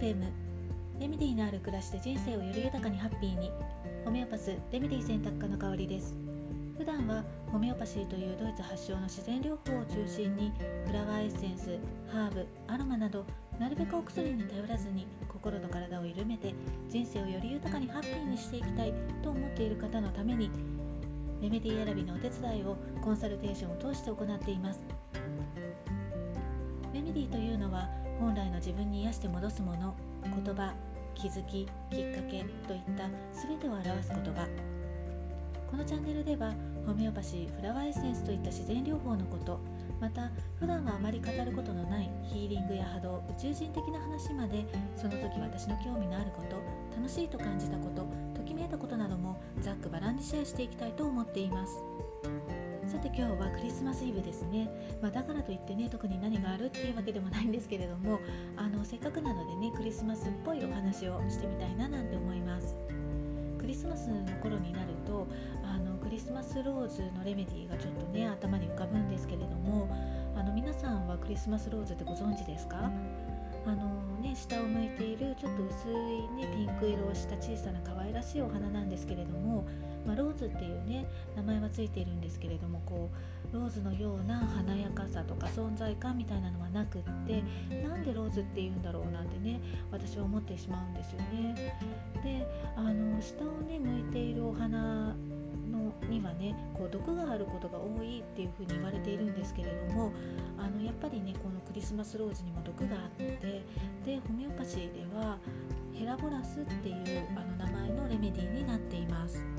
FM レメディのある暮らしで人生をより豊かにハッピーに。ホメオパスレメディ選択科の香りです。普段はホメオパシーというドイツ発祥の自然療法を中心にフラワーエッセンスハーブアロマなどなるべくお薬に頼らずに心と体を緩めて人生をより豊かにハッピーにしていきたいと思っている方のためにレメディ選びのお手伝いをコンサルテーションを通して行っています。レメディというのは本来の自分に癒して戻すもの言葉気づききっかけといった全てを表す言葉。このチャンネルではホメオパシーフラワーエッセンスといった自然療法のことまた普段はあまり語ることのないヒーリングや波動宇宙人的な話までその時私の興味のあること楽しいと感じたことときめいたことなどもざっくばらんにシェアしていきたいと思っています。さて今日はクリスマスイブですね、まあ、だからといってね特に何があるっていうわけでもないんですけれどもあのせっかくなのでねクリスマスっぽいお話をしてみたいななんて思います。クリスマスの頃になるとあのクリスマスローズのレメディーがちょっとね頭に浮かぶんですけれどもあの皆さんはクリスマスローズってご存知ですか？あのね、下を向いているちょっと薄い、ね、ピンク色をした小さな可愛らしいお花なんですけれどもまあ、ローズっていうね名前はついているんですけれどもこうローズのような華やかさとか存在感みたいなのはなくってなんでローズって言うんだろうなんてね私は思ってしまうんですよね。であの下をね向いているお花にはねこう毒があることが多いっていうふうに言われているんですけれどもあのやっぱりねこのクリスマスローズにも毒があってでホメオパシーではヘラボラスっていうあの名前のレメディーになっています。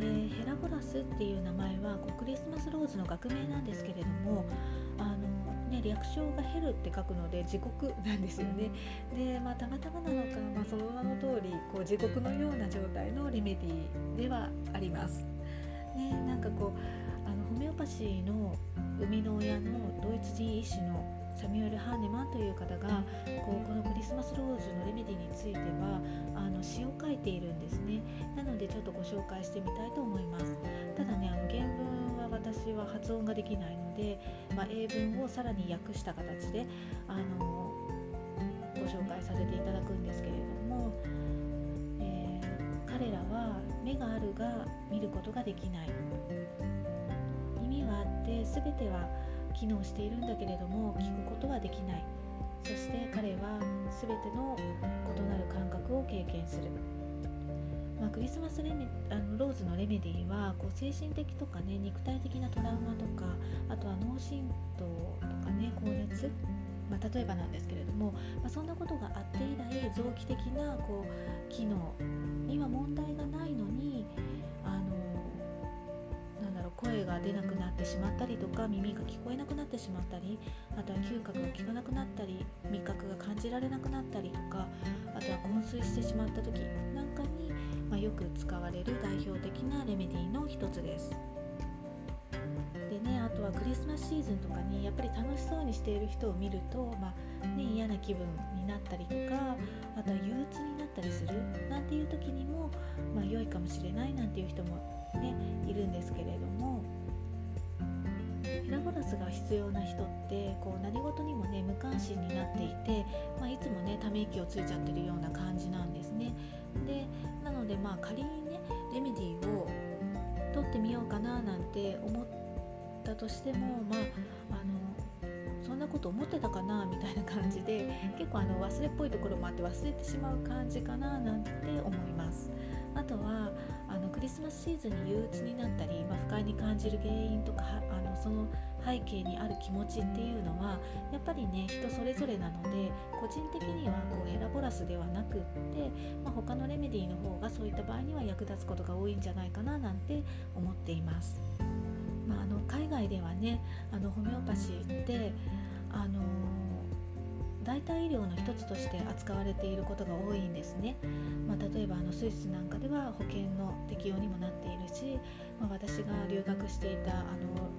でヘラボラスっていう名前はこうクリスマスローズの学名なんですけれどもあの、ね、略称がヘルって書くので地獄なんですよねで、まあ、たまたまなのか、まあ、その名の通りこり地獄のような状態のレメディではあります。ね、なんかこうあのホメオパシーの生みの親のドイツ人医師のサミュエル・ハーネマンという方がこうこのクリスマスローズのレメディについてはあの詩を書いているんですね。なのでちょっとご紹介してみたいと思います。ただねあの原文は私は発音ができないので、まあ、英文をさらに訳した形であのご紹介させていただくんですけれども、えー、彼らは目があるが見ることができない。耳はあって全ては機能しているんだけれども聞くことはできない。そして彼は全ての異なる感覚を経験する、まあ、クリスマスレメあのローズのレメディはこう精神的とかね肉体的なトラウマとかあとは脳震盪とかね高熱。まあ、例えばなんですけれども、まあ、そんなことがあって以来臓器的なこう機能には問題がないのにが出なくなってしまったりとか耳が聞こえなくなってしまったりあとは嗅覚が効かなくなったり味覚が感じられなくなったりとかあとは昏睡してしまった時なんかに、まあ、よく使われる代表的なレメディの一つです。でね、あとはクリスマスシーズンとかにやっぱり楽しそうにしている人を見ると、まあね、嫌な気分になったりとかあとは憂鬱になったりするなんていう時にも、まあ、良いかもしれないなんていう人もねいるんですけれどもラボラスが必要な人ってこう何事にもね無関心になっていて、まあ、いつもねため息をついちゃってるような感じなんですね。でなのでまあ仮にねレメディーを取ってみようかななんて思ったとしてもまああのそんなこと思ってたかなみたいな感じで結構あの忘れっぽいところもあって忘れてしまう感じかななんて思います。あとはあのクリスマスシーズンに憂鬱になったり、まあ、不快に感じる原因とかあのその背景にある気持ちっていうのはやっぱりね人それぞれなので個人的にはこうヘラボラスではなくって、まあ、他のレメディーの方がそういった場合には役立つことが多いんじゃないかななんて思っています。まあ、あの海外ではねあのホメオパシーってあの代替医療の一つとして扱われていることが多いんですね、まあ、例えばあのスイスなんかでは保険の適用にもなっているし、まあ、私が留学していたあの、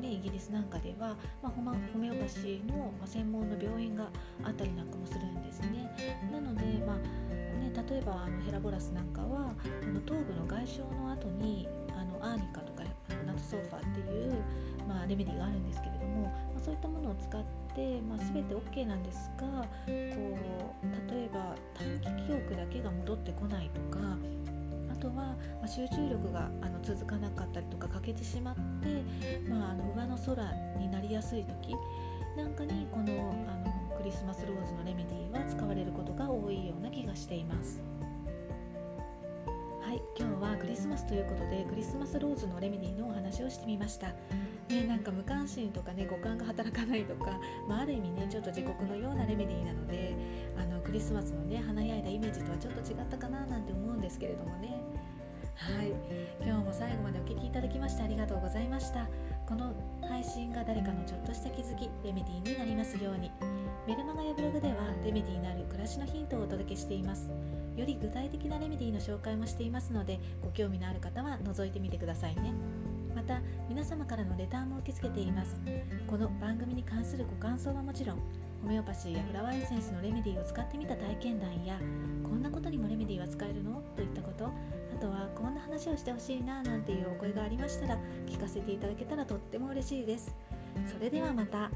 ね、イギリスなんかでは、まあ、ホメオパシーの専門の病院があったりなんかもするんですね。なので、まあね、例えばあのヘラボラスなんかはあの頭部の外傷の後にあのアーニカとかあのナトソーファーっていう、まあ、レメディがあるんですけれども、まあ、そういったものを使って、まあ、全て OK なんですがこう例えば短期記憶だけが戻ってこないとかあとは、まあ、集中力があの続かなかったりとか欠けてしまって、まあ、あの上の空になりやすい時なんかにこのあのクリスマスローズのレメディーは使われることが多いような気がしています。はい今日はクリスマスということでクリスマスローズのレメディーのお話をしてみました。ね、なんか無関心とかね五感が働かないとか、まあ、ある意味ねちょっと自国のようなレメディーなのであのクリスマスのね華やいだイメージとはちょっと違ったかななんて思うんですけれどもね。はい。今日も最後までお聴きいただきましてありがとうございました。この配信が誰かのちょっとした気づきレメディーになりますように。メルマガやブログではレメディーなる暮らしのヒントをお届けしています。より具体的なレメディーの紹介もしていますのでご興味のある方は覗いてみてくださいね。また皆様からのレターも受け付けています。この番組に関するご感想はもちろんホメオパシーやフラワーエッセンスのレメディーを使ってみた体験談やこんなことにもレメディーは使えるの？といったことあとはこんな話をしてほしいななんていうお声がありましたら聞かせていただけたらとっても嬉しいです。それではまた。